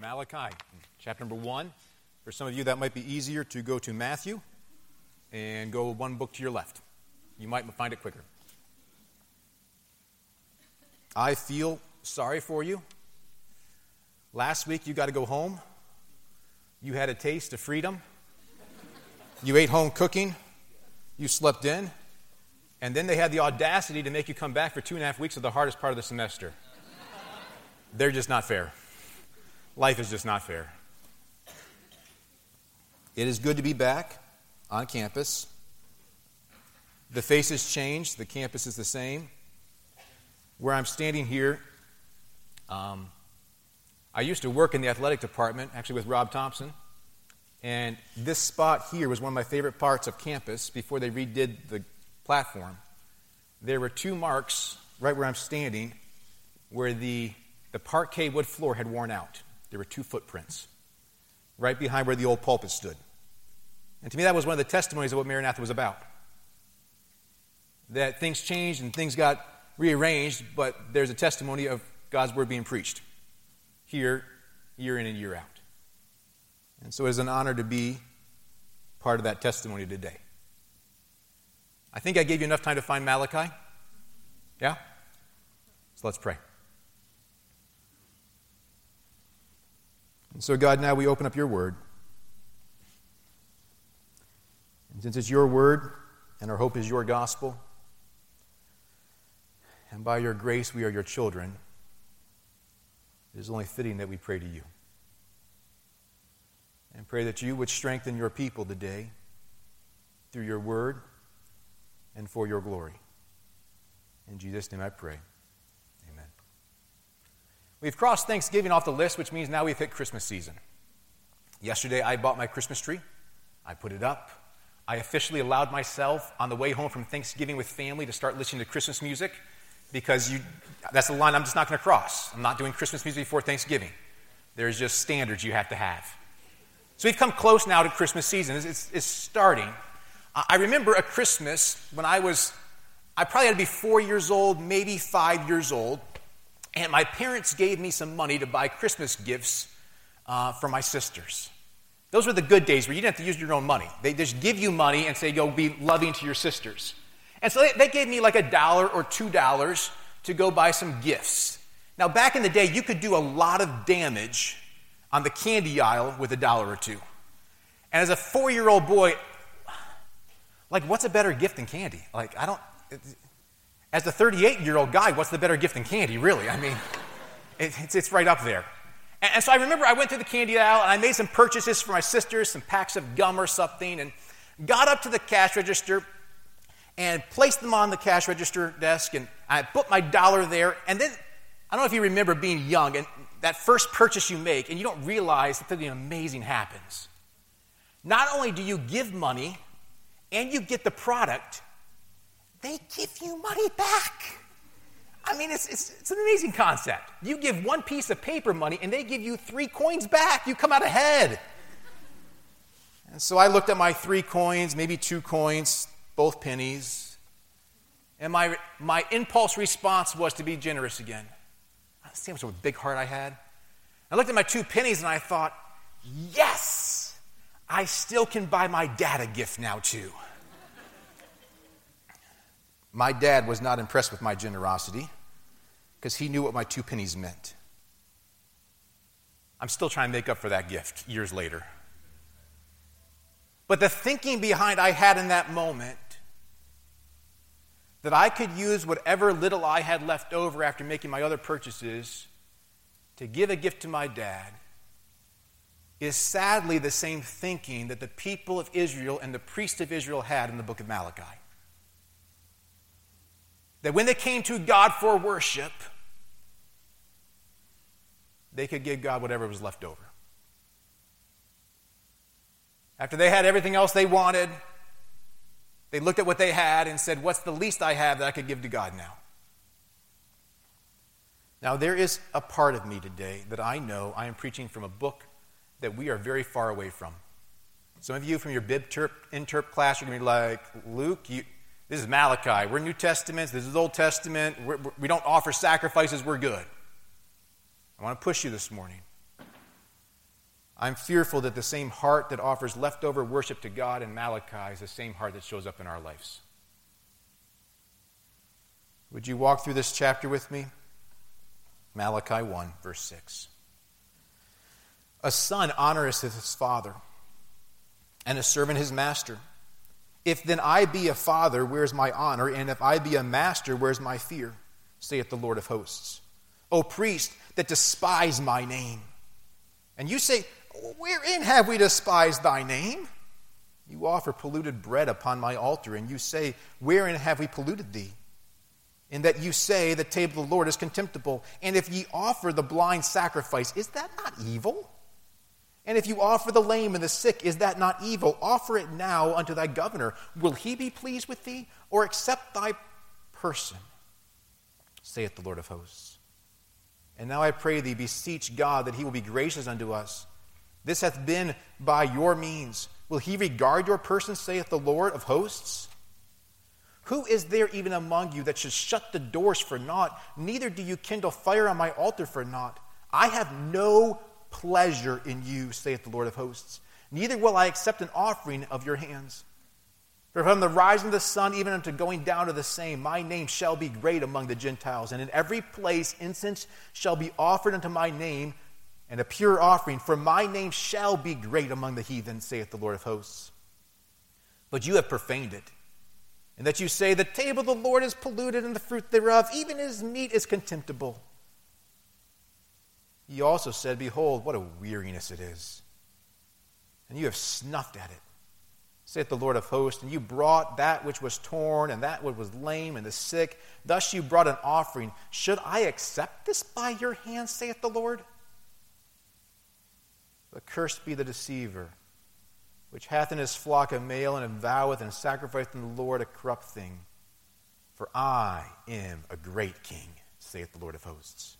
Malachi, chapter number one. For some of you, that might be easier to go to Matthew and go one book to your left. You might find it quicker. I feel sorry for you. Last week, you got to go home. You had a taste of freedom. You ate home cooking. You slept in. And then they had the audacity to make you come back for two and a half weeks of the hardest part of the semester. They're just not fair. Life is just not fair. It is good to be back on campus. The faces changed, the campus is the same. Where I'm standing here, um, I used to work in the athletic department, actually with Rob Thompson. And this spot here was one of my favorite parts of campus before they redid the platform. There were two marks right where I'm standing where the, the parquet wood floor had worn out. There were two footprints right behind where the old pulpit stood. And to me, that was one of the testimonies of what Maranatha was about. That things changed and things got rearranged, but there's a testimony of God's word being preached here, year in and year out. And so it is an honor to be part of that testimony today. I think I gave you enough time to find Malachi. Yeah? So let's pray. And so, God, now we open up your word. And since it's your word and our hope is your gospel, and by your grace we are your children, it is only fitting that we pray to you. And pray that you would strengthen your people today through your word and for your glory. In Jesus' name I pray. We've crossed Thanksgiving off the list, which means now we've hit Christmas season. Yesterday I bought my Christmas tree, I put it up. I officially allowed myself on the way home from Thanksgiving with family to start listening to Christmas music because you, that's the line I'm just not going to cross. I'm not doing Christmas music before Thanksgiving. There's just standards you have to have. So we've come close now to Christmas season. It's, it's, it's starting. I remember a Christmas when I was, I probably had to be four years old, maybe five years old, and my parents gave me some money to buy Christmas gifts uh, for my sisters. Those were the good days where you didn't have to use your own money. They just give you money and say, go be loving to your sisters. And so they, they gave me like a dollar or two dollars to go buy some gifts. Now, back in the day, you could do a lot of damage on the candy aisle with a dollar or two. And as a four year old boy, like, what's a better gift than candy? Like, I don't. As a 38 year old guy, what's the better gift than candy, really? I mean, it, it's, it's right up there. And, and so I remember I went through the candy aisle and I made some purchases for my sisters, some packs of gum or something, and got up to the cash register and placed them on the cash register desk. And I put my dollar there. And then, I don't know if you remember being young and that first purchase you make, and you don't realize that something amazing happens. Not only do you give money and you get the product, they give you money back. I mean, it's, it's, it's, an amazing concept. You give one piece of paper money and they give you three coins back. You come out ahead. And so I looked at my three coins, maybe two coins, both pennies. And my, my impulse response was to be generous again. See how much of a big heart I had? I looked at my two pennies and I thought, yes, I still can buy my dad a gift now, too. My dad was not impressed with my generosity because he knew what my two pennies meant. I'm still trying to make up for that gift years later. But the thinking behind I had in that moment that I could use whatever little I had left over after making my other purchases to give a gift to my dad is sadly the same thinking that the people of Israel and the priests of Israel had in the book of Malachi. That when they came to God for worship, they could give God whatever was left over. After they had everything else they wanted, they looked at what they had and said, What's the least I have that I could give to God now? Now, there is a part of me today that I know I am preaching from a book that we are very far away from. Some of you from your Bib Interp class are going to be like, Luke, you, this is Malachi. We're New Testament. This is Old Testament. We're, we do not offer sacrifices. We're good. I want to push you this morning. I'm fearful that the same heart that offers leftover worship to God in Malachi is the same heart that shows up in our lives. Would you walk through this chapter with me? Malachi 1, verse 6. A son honoreth his father, and a servant his master. If then I be a father, where's my honor? And if I be a master, where's my fear? saith the Lord of hosts. O priest that despise my name. And you say, Wherein have we despised thy name? You offer polluted bread upon my altar, and you say, Wherein have we polluted thee? In that you say, The table of the Lord is contemptible. And if ye offer the blind sacrifice, is that not evil? And if you offer the lame and the sick, is that not evil? Offer it now unto thy governor. Will he be pleased with thee, or accept thy person? saith the Lord of hosts. And now I pray thee, beseech God that he will be gracious unto us this hath been by your means. Will he regard your person, saith the Lord of hosts? Who is there even among you that should shut the doors for naught? Neither do you kindle fire on my altar for naught. I have no pleasure in you, saith the Lord of hosts. Neither will I accept an offering of your hands. For from the rising of the sun even unto going down of the same, my name shall be great among the Gentiles, and in every place incense shall be offered unto my name and a pure offering, for my name shall be great among the heathen, saith the Lord of hosts. But you have profaned it, and that you say, The table of the Lord is polluted, and the fruit thereof, even his meat, is contemptible. He also said, Behold, what a weariness it is. And you have snuffed at it, saith the Lord of hosts, and you brought that which was torn, and that which was lame, and the sick. Thus you brought an offering. Should I accept this by your hand, saith the Lord? But cursed be the deceiver, which hath in his flock a male, and voweth and sacrificeth unto the Lord a corrupt thing. For I am a great king, saith the Lord of hosts,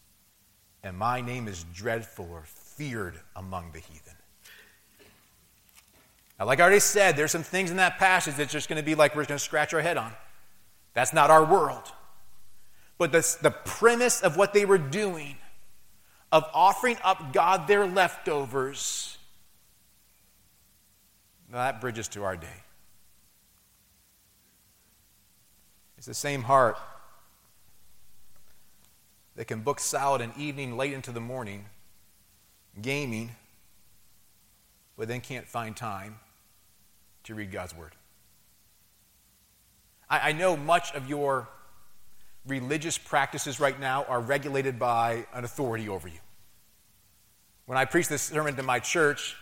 and my name is dreadful or feared among the heathen. Now, like I already said, there's some things in that passage that's just going to be like we're going to scratch our head on. That's not our world. But the, the premise of what they were doing of offering up God their leftovers, that bridges to our day. It's the same heart that can book salad an evening late into the morning, gaming, but then can't find time to read God's Word. I, I know much of your religious practices right now are regulated by an authority over you. When I preached this sermon to my church,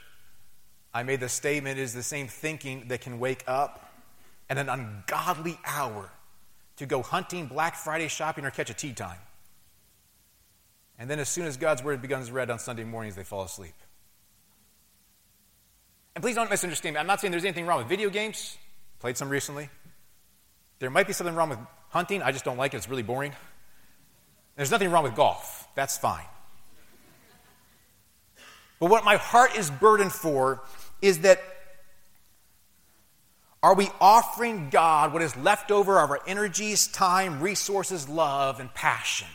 I made the statement is the same thinking that can wake up at an ungodly hour to go hunting, Black Friday shopping, or catch a tee time. And then, as soon as God's word becomes read on Sunday mornings, they fall asleep. And please don't misunderstand me. I'm not saying there's anything wrong with video games. Played some recently. There might be something wrong with hunting. I just don't like it. It's really boring. There's nothing wrong with golf. That's fine. But what my heart is burdened for is that are we offering God what is left over of our energies, time, resources, love, and passion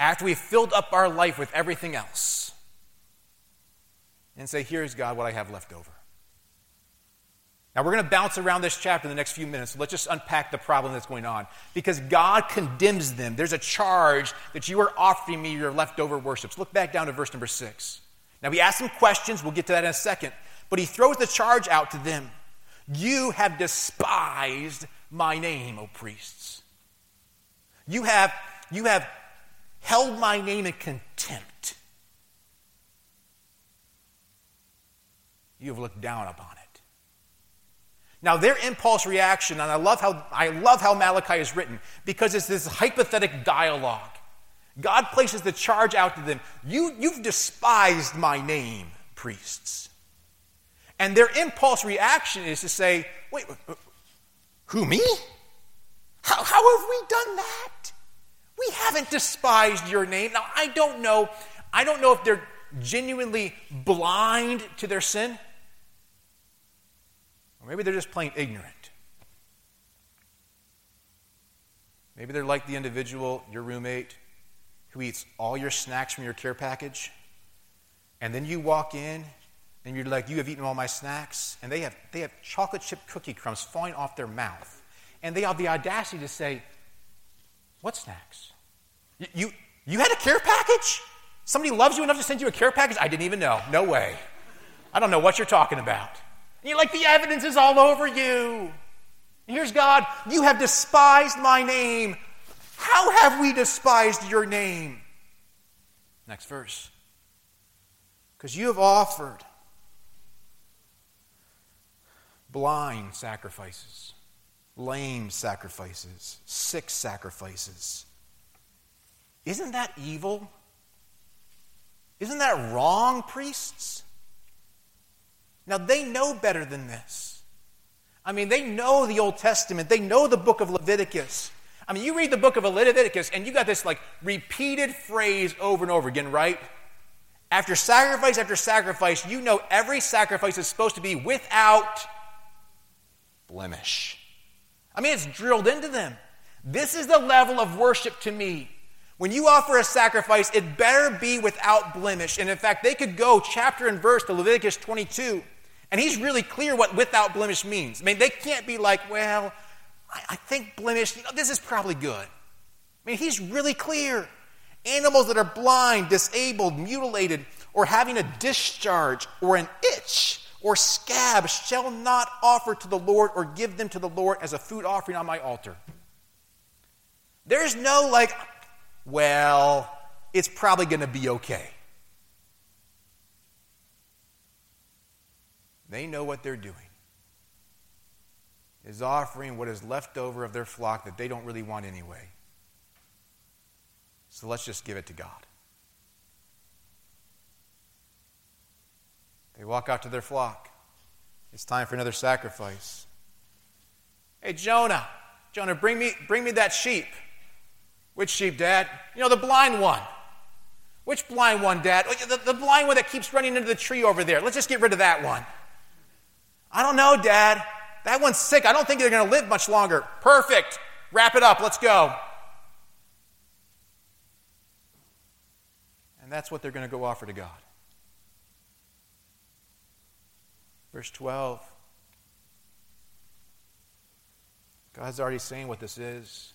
after we've filled up our life with everything else? And say, Here's God, what I have left over. Now, we're going to bounce around this chapter in the next few minutes. So let's just unpack the problem that's going on. Because God condemns them. There's a charge that you are offering me your leftover worships. Look back down to verse number six. Now, we ask some questions. We'll get to that in a second. But he throws the charge out to them You have despised my name, O priests. You have, you have held my name in contempt. You have looked down upon it. Now, their impulse reaction, and I love how, I love how Malachi is written, because it's this hypothetic dialogue. God places the charge out to them you, You've despised my name, priests. And their impulse reaction is to say, Wait, who, me? How, how have we done that? We haven't despised your name. Now, I don't know. I don't know if they're genuinely blind to their sin. Or maybe they're just plain ignorant. Maybe they're like the individual, your roommate, who eats all your snacks from your care package, And then you walk in and you're like, You have eaten all my snacks. And they have, they have chocolate chip cookie crumbs falling off their mouth. And they have the audacity to say, What snacks? You, you, you had a care package? Somebody loves you enough to send you a care package? I didn't even know. No way. I don't know what you're talking about. And you're like, The evidence is all over you. And here's God, You have despised my name. How have we despised your name? Next verse. Because you have offered blind sacrifices, lame sacrifices, sick sacrifices. Isn't that evil? Isn't that wrong, priests? Now, they know better than this. I mean, they know the Old Testament, they know the book of Leviticus. I mean, you read the book of Leviticus and you got this like repeated phrase over and over again, right? After sacrifice after sacrifice, you know every sacrifice is supposed to be without blemish. I mean, it's drilled into them. This is the level of worship to me. When you offer a sacrifice, it better be without blemish. And in fact, they could go chapter and verse to Leviticus 22, and he's really clear what without blemish means. I mean, they can't be like, well, I, I think blemish, you know, this is probably good. I mean, he's really clear. Animals that are blind, disabled, mutilated, or having a discharge or an itch or scab shall not offer to the Lord or give them to the Lord as a food offering on my altar. There's no like, well, it's probably going to be okay. They know what they're doing is offering what is left over of their flock that they don't really want anyway. So let's just give it to God. They walk out to their flock. It's time for another sacrifice. Hey, Jonah, Jonah, bring me, bring me that sheep. Which sheep, Dad? You know, the blind one. Which blind one, Dad? Oh, the, the blind one that keeps running into the tree over there. Let's just get rid of that one. I don't know, Dad. That one's sick. I don't think they're going to live much longer. Perfect. Wrap it up. Let's go. And that's what they're going to go offer to God. Verse 12. God's already saying what this is.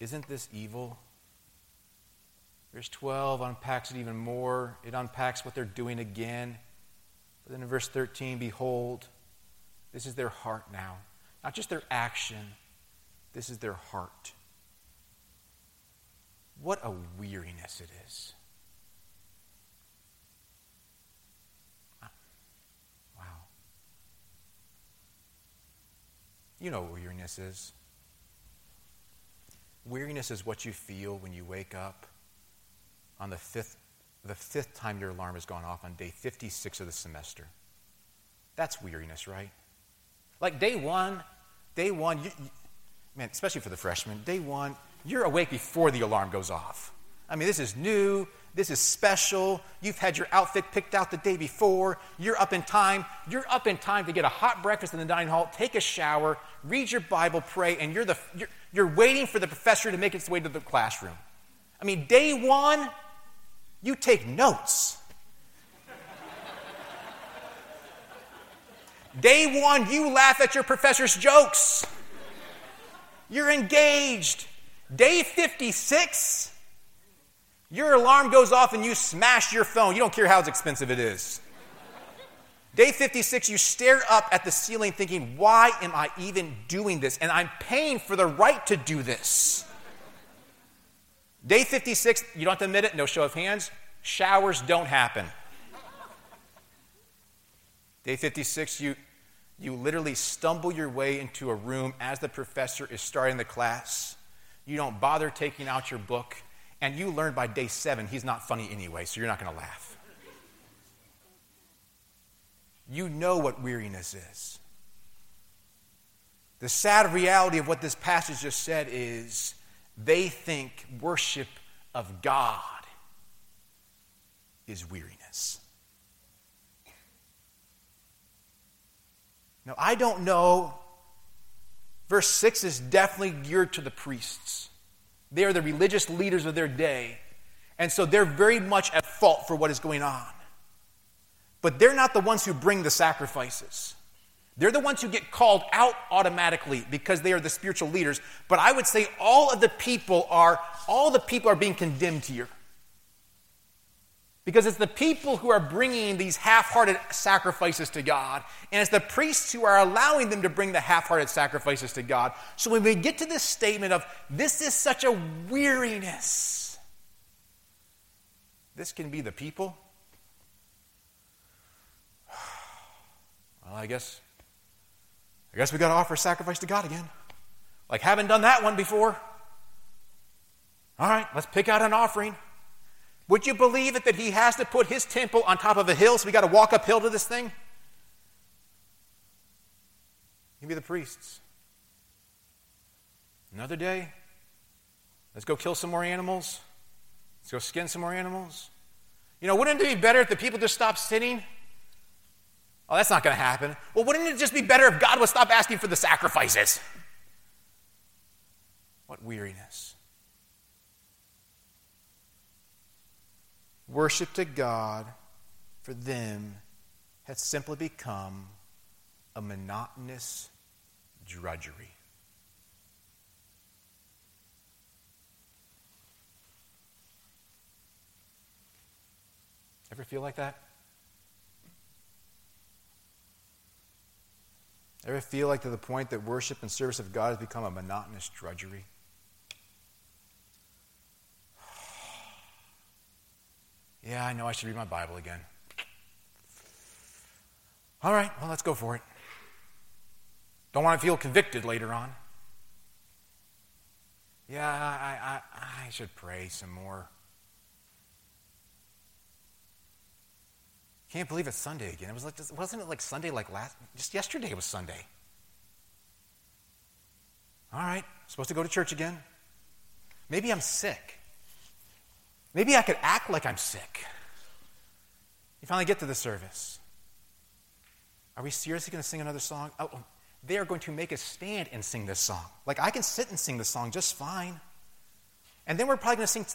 Isn't this evil? Verse 12 unpacks it even more. It unpacks what they're doing again. But then in verse 13, behold, this is their heart now. Not just their action, this is their heart. What a weariness it is. You know what weariness is. Weariness is what you feel when you wake up on the fifth, the fifth time your alarm has gone off on day 56 of the semester. That's weariness, right? Like day one, day one, you, you, man, especially for the freshmen, day one, you're awake before the alarm goes off. I mean, this is new. This is special. You've had your outfit picked out the day before. You're up in time. You're up in time to get a hot breakfast in the dining hall, take a shower, read your Bible, pray, and you're, the, you're, you're waiting for the professor to make its way to the classroom. I mean, day one, you take notes. Day one, you laugh at your professor's jokes. You're engaged. Day 56, your alarm goes off and you smash your phone. You don't care how expensive it is. Day 56, you stare up at the ceiling thinking, why am I even doing this? And I'm paying for the right to do this. Day 56, you don't have to admit it, no show of hands, showers don't happen. Day 56, you, you literally stumble your way into a room as the professor is starting the class. You don't bother taking out your book, and you learn by day seven he's not funny anyway, so you're not going to laugh. You know what weariness is. The sad reality of what this passage just said is they think worship of God is weariness. Now, I don't know. Verse 6 is definitely geared to the priests. They are the religious leaders of their day. And so they're very much at fault for what is going on. But they're not the ones who bring the sacrifices. They're the ones who get called out automatically because they are the spiritual leaders. But I would say all of the people are all the people are being condemned here. Because it's the people who are bringing these half hearted sacrifices to God, and it's the priests who are allowing them to bring the half hearted sacrifices to God. So when we get to this statement of, this is such a weariness, this can be the people. Well, I guess, I guess we got to offer sacrifice to God again. Like, haven't done that one before. All right, let's pick out an offering. Would you believe it that he has to put his temple on top of a hill, so we got to walk uphill to this thing? Maybe the priests. Another day, let's go kill some more animals. Let's go skin some more animals. You know, wouldn't it be better if the people just stopped sinning? Oh, that's not going to happen. Well, wouldn't it just be better if God would stop asking for the sacrifices? What weariness. Worship to God for them had simply become a monotonous drudgery. Ever feel like that? Ever feel like to the point that worship and service of God has become a monotonous drudgery? Yeah, I know I should read my Bible again. All right, well, let's go for it. Don't want to feel convicted later on. Yeah, I, I, I should pray some more. Can't believe it's Sunday again. It was like, wasn't it like Sunday like last? Just yesterday was Sunday. All right, supposed to go to church again. Maybe I'm sick. Maybe I could act like I'm sick. You finally get to the service. Are we seriously going to sing another song? Oh, oh, they are going to make us stand and sing this song. Like, I can sit and sing this song just fine. And then we're probably going to sing,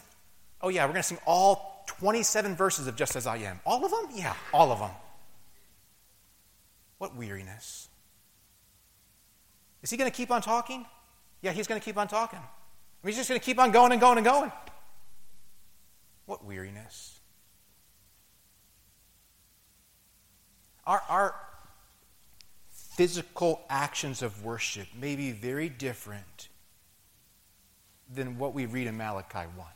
oh, yeah, we're going to sing all 27 verses of Just As I Am. All of them? Yeah, all of them. What weariness. Is he going to keep on talking? Yeah, he's going to keep on talking. he's just going to keep on going and going and going. What weariness. Our, our physical actions of worship may be very different than what we read in Malachi 1.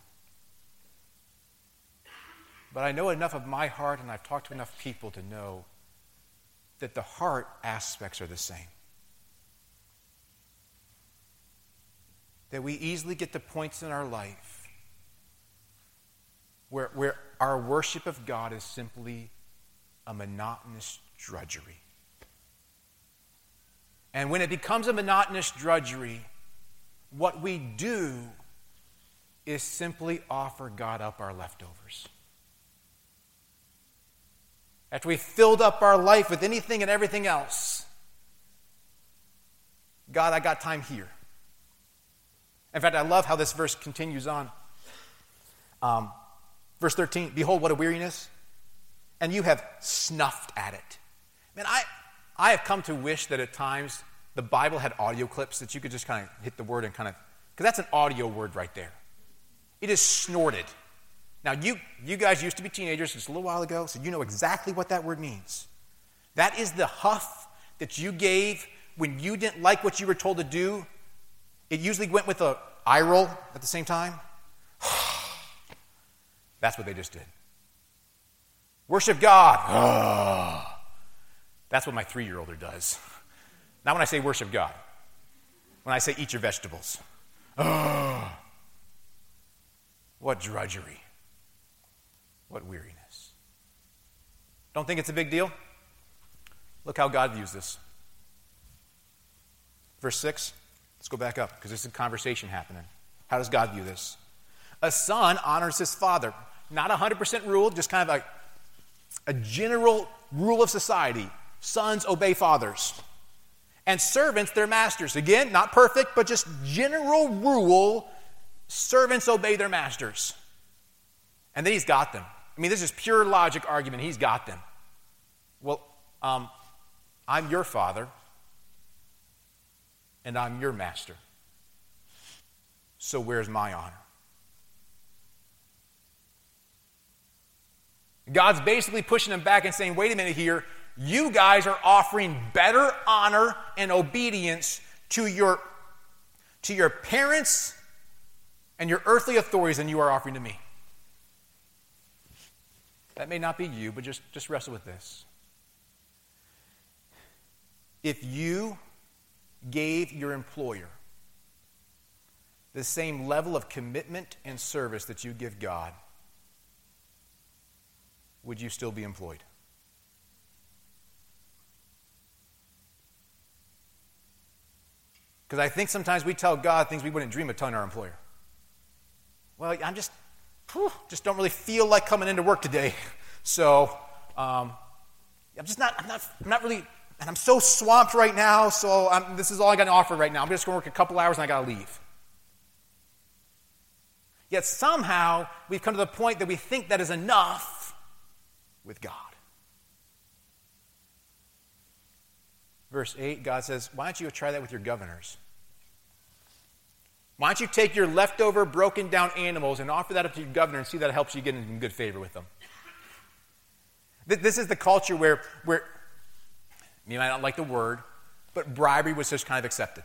But I know enough of my heart, and I've talked to enough people to know that the heart aspects are the same. That we easily get to points in our life where, where our worship of God is simply a monotonous drudgery. And when it becomes a monotonous drudgery, what we do is simply offer God up our leftovers. After we filled up our life with anything and everything else, God, I got time here. In fact, I love how this verse continues on. Um, Verse 13, behold, what a weariness. And you have snuffed at it. Man, I, I have come to wish that at times the Bible had audio clips that you could just kind of hit the word and kind of, because that's an audio word right there. It is snorted. Now, you, you guys used to be teenagers just a little while ago, so you know exactly what that word means. That is the huff that you gave when you didn't like what you were told to do. It usually went with a eye roll at the same time. That's what they just did. Worship God. Ah. That's what my three year older does. Not when I say worship God, when I say eat your vegetables. Ah. What drudgery. What weariness. Don't think it's a big deal? Look how God views this. Verse 6, let's go back up because there's a conversation happening. How does God view this? A son honors his father. Not 100% rule, just kind of a, a general rule of society. Sons obey fathers. And servants their masters. Again, not perfect, but just general rule servants obey their masters. And then he's got them. I mean, this is pure logic argument. He's got them. Well, um, I'm your father, and I'm your master. So where's my honor? God's basically pushing them back and saying, wait a minute here, you guys are offering better honor and obedience to your, to your parents and your earthly authorities than you are offering to me. That may not be you, but just, just wrestle with this. If you gave your employer the same level of commitment and service that you give God, would you still be employed? Because I think sometimes we tell God things we wouldn't dream of telling our employer. Well, I'm just, whew, just don't really feel like coming into work today. So um, I'm just not, I'm not, I'm not really, and I'm so swamped right now, so I'm, this is all I got to offer right now. I'm just going to work a couple hours and I got to leave. Yet somehow we've come to the point that we think that is enough with God. Verse 8, God says, Why don't you try that with your governors? Why don't you take your leftover broken down animals and offer that up to your governor and see that helps you get in good favor with them? This is the culture where, where you might not like the word, but bribery was just kind of accepted.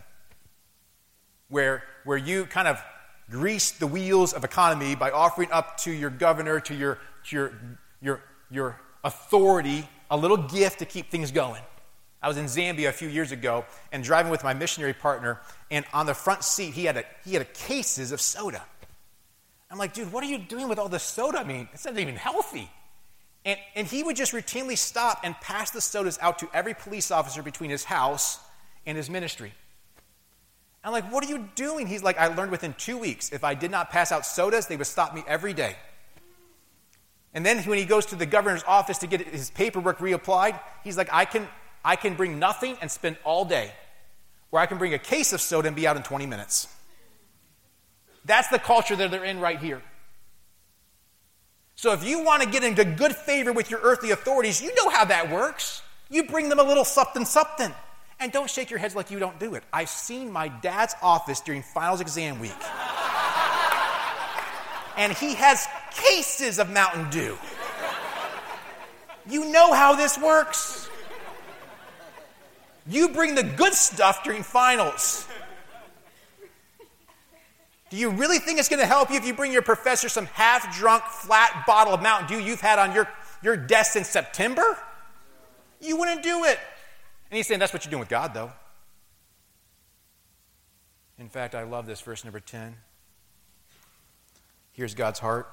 Where, where you kind of grease the wheels of economy by offering up to your governor, to your, to your, your, your authority, a little gift to keep things going. I was in Zambia a few years ago and driving with my missionary partner, and on the front seat, he had, a, he had a cases of soda. I'm like, dude, what are you doing with all this soda? I mean, it's not even healthy. And, and he would just routinely stop and pass the sodas out to every police officer between his house and his ministry. I'm like, what are you doing? He's like, I learned within two weeks, if I did not pass out sodas, they would stop me every day. And then when he goes to the governor's office to get his paperwork reapplied, he's like, I can, I can bring nothing and spend all day. Or I can bring a case of soda and be out in 20 minutes. That's the culture that they're in right here. So if you want to get into good favor with your earthly authorities, you know how that works. You bring them a little something, something. And don't shake your heads like you don't do it. I've seen my dad's office during finals exam week. And he has cases of Mountain Dew. You know how this works. You bring the good stuff during finals. Do you really think it's going to help you if you bring your professor some half drunk, flat bottle of Mountain Dew you've had on your, your desk since September? You wouldn't do it. And he's saying that's what you're doing with God, though. In fact, I love this verse number 10. Here's God's heart.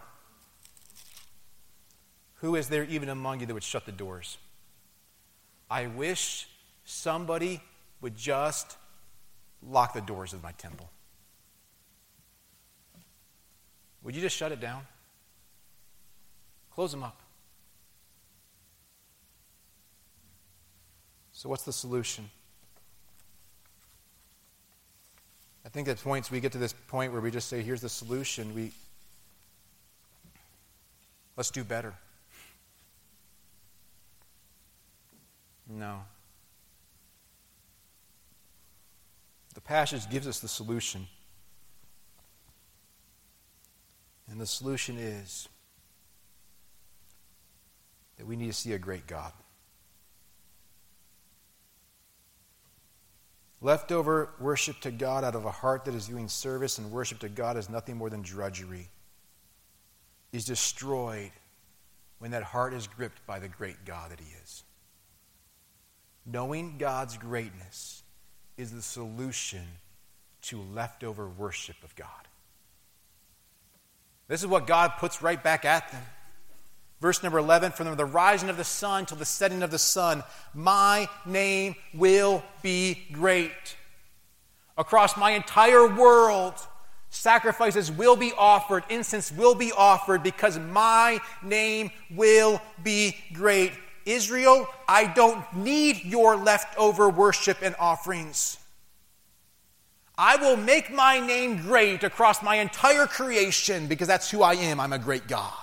Who is there even among you that would shut the doors? I wish somebody would just lock the doors of my temple. Would you just shut it down? Close them up. So, what's the solution? I think at points we get to this point where we just say, here's the solution. We let's do better. No. The passage gives us the solution. And the solution is that we need to see a great God. Leftover worship to God out of a heart that is doing service and worship to God is nothing more than drudgery. Is destroyed when that heart is gripped by the great God that He is. Knowing God's greatness is the solution to leftover worship of God. This is what God puts right back at them. Verse number 11 From the rising of the sun till the setting of the sun, my name will be great. Across my entire world, Sacrifices will be offered, incense will be offered, because my name will be great. Israel, I don't need your leftover worship and offerings. I will make my name great across my entire creation because that's who I am. I'm a great God.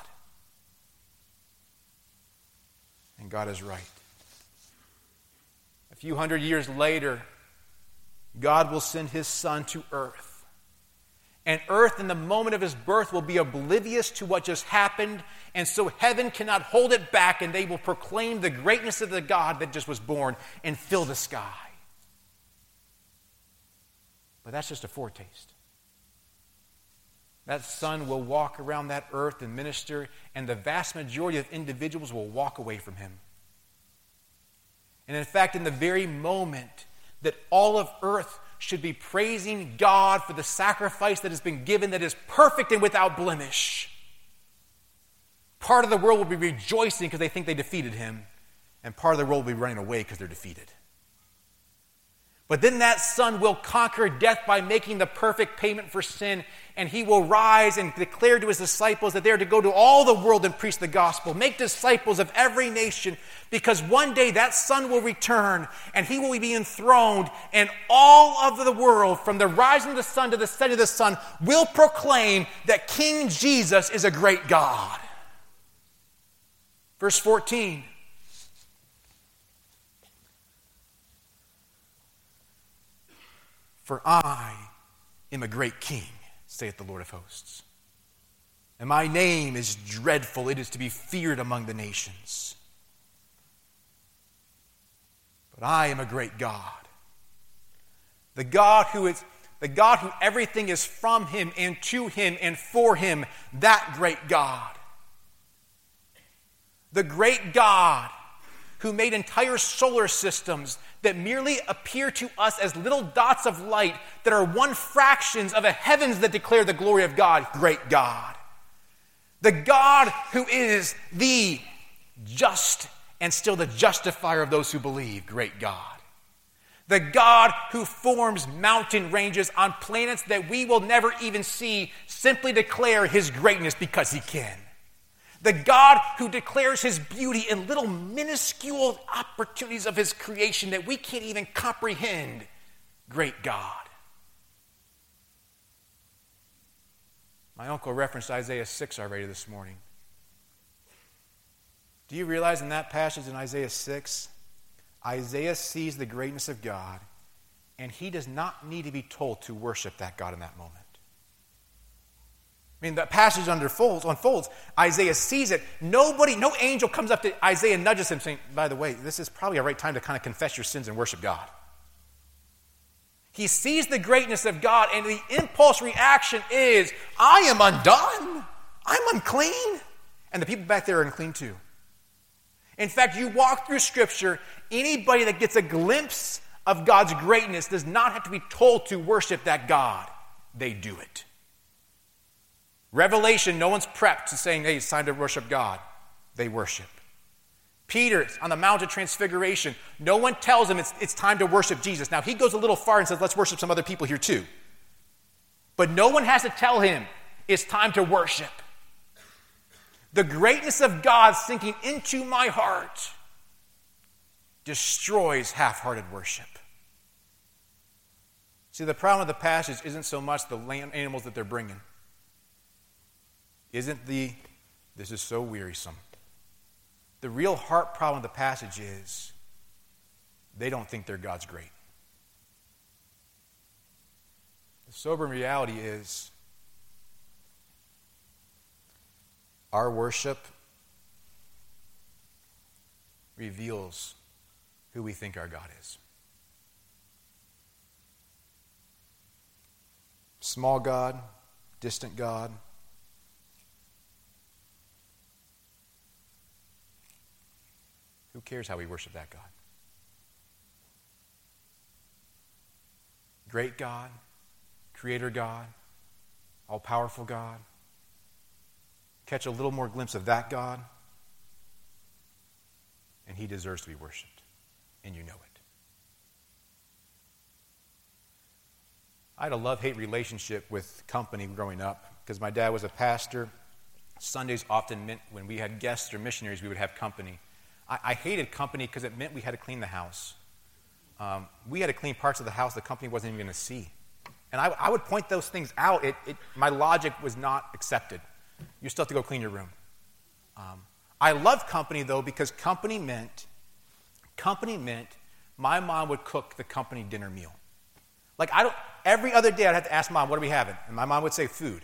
And God is right. A few hundred years later, God will send his son to earth and earth, in the moment of his birth, will be oblivious to what just happened. And so heaven cannot hold it back, and they will proclaim the greatness of the God that just was born and fill the sky. But that's just a foretaste. That son will walk around that earth and minister, and the vast majority of individuals will walk away from him. And in fact, in the very moment that all of earth should be praising God for the sacrifice that has been given that is perfect and without blemish, part of the world will be rejoicing because they think they defeated him, and part of the world will be running away because they're defeated. But then that son will conquer death by making the perfect payment for sin, and he will rise and declare to his disciples that they are to go to all the world and preach the gospel, make disciples of every nation, because one day that son will return and he will be enthroned, and all of the world, from the rising of the sun to the setting of the sun, will proclaim that King Jesus is a great God. Verse 14. For I am a great king, saith the Lord of hosts. And my name is dreadful, it is to be feared among the nations. But I am a great God. The God who is the God who everything is from him and to him and for him, that great God. The great God who made entire solar systems that merely appear to us as little dots of light that are one fractions of a heavens that declare the glory of God, great God. The God who is the just and still the justifier of those who believe, great God. The God who forms mountain ranges on planets that we will never even see simply declare his greatness because he can. The God who declares his beauty in little minuscule opportunities of his creation that we can't even comprehend. Great God. My uncle referenced Isaiah 6 already this morning. Do you realize in that passage in Isaiah 6, Isaiah sees the greatness of God, and he does not need to be told to worship that God in that moment. I mean, the passage unfolds, unfolds. Isaiah sees it. Nobody, no angel comes up to Isaiah and nudges him, saying, By the way, this is probably a right time to kind of confess your sins and worship God. He sees the greatness of God, and the impulse reaction is, I am undone. I'm unclean. And the people back there are unclean too. In fact, you walk through Scripture, anybody that gets a glimpse of God's greatness does not have to be told to worship that God. They do it. Revelation, no one's prepped to saying, hey, it's time to worship God. They worship. Peter on the Mount of Transfiguration, no one tells him it's, it's time to worship Jesus. Now, he goes a little far and says, let's worship some other people here too. But no one has to tell him it's time to worship. The greatness of God sinking into my heart destroys half hearted worship. See, the problem with the passage isn't so much the animals that they're bringing. Isn't the, this is so wearisome. The real heart problem of the passage is they don't think their God's great. The sober reality is our worship reveals who we think our God is. Small God, distant God, Who cares how we worship that God? Great God, Creator God, all powerful God. Catch a little more glimpse of that God, and He deserves to be worshiped, and you know it. I had a love hate relationship with company growing up because my dad was a pastor. Sundays often meant when we had guests or missionaries, we would have company. I, I hated company because it meant we had to clean the house. Um, we had to clean parts of the house the company wasn't even going to see. And I, I, would point those things out. It, it, my logic was not accepted. You still have to go clean your room. Um, I loved company though because company meant company meant my mom would cook the company dinner meal. Like I don't every other day I'd have to ask mom, what are we having? And my mom would say food.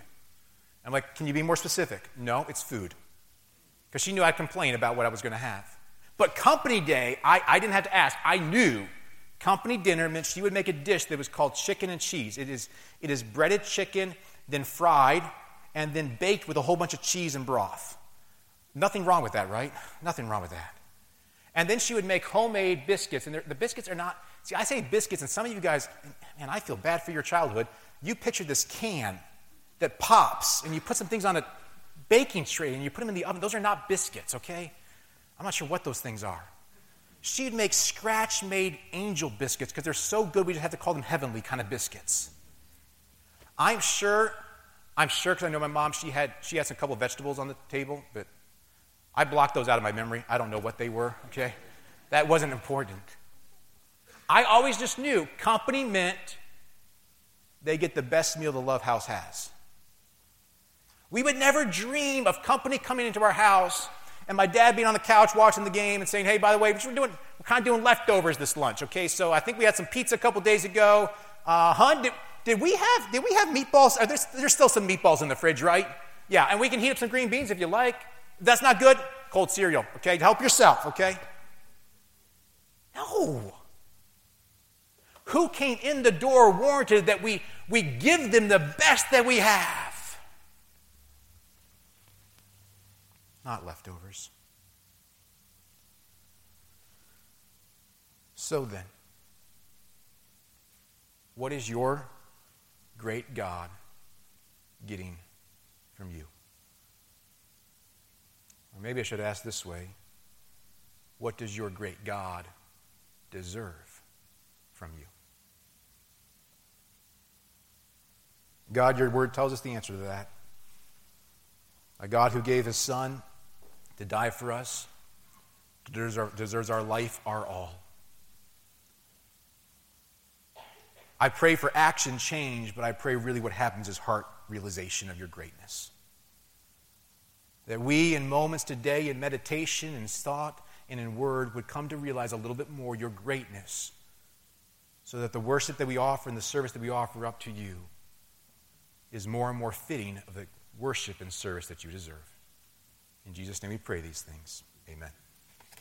I'm like, can you be more specific? No, it's food. Because she knew I'd complain about what I was going to have. But company day, I, I didn't have to ask. I knew company dinner meant she would make a dish that was called chicken and cheese. It is, it is breaded chicken, then fried, and then baked with a whole bunch of cheese and broth. Nothing wrong with that, right? Nothing wrong with that. And then she would make homemade biscuits. And the biscuits are not, see, I say biscuits, and some of you guys, man, I feel bad for your childhood. You picture this can that pops, and you put some things on a baking tray, and you put them in the oven. Those are not biscuits, okay? I'm not sure what those things are. She'd make scratch made angel biscuits because they're so good we just have to call them heavenly kind of biscuits. I'm sure, I'm sure because I know my mom, she had, she had some couple of vegetables on the table, but I blocked those out of my memory. I don't know what they were, okay? That wasn't important. I always just knew company meant they get the best meal the Love House has. We would never dream of company coming into our house and my dad being on the couch watching the game and saying, hey, by the way, we're, doing, we're kind of doing leftovers this lunch, okay? So I think we had some pizza a couple days ago. Uh, hun, did, did, we have, did we have meatballs? Are there, there's still some meatballs in the fridge, right? Yeah, and we can heat up some green beans if you like. If that's not good, cold cereal, okay? Help yourself, okay? No. Who came in the door warranted that we, we give them the best that we have? Not leftovers. So then, what is your great God getting from you? Or maybe I should ask this way what does your great God deserve from you? God, your word tells us the answer to that. A God who gave his son to die for us, deserves our, deserves our life, our all. I pray for action change, but I pray really what happens is heart realization of your greatness. That we, in moments today, in meditation in thought and in word, would come to realize a little bit more your greatness, so that the worship that we offer and the service that we offer up to you is more and more fitting of the worship and service that you deserve. In Jesus' name we pray these things. Amen.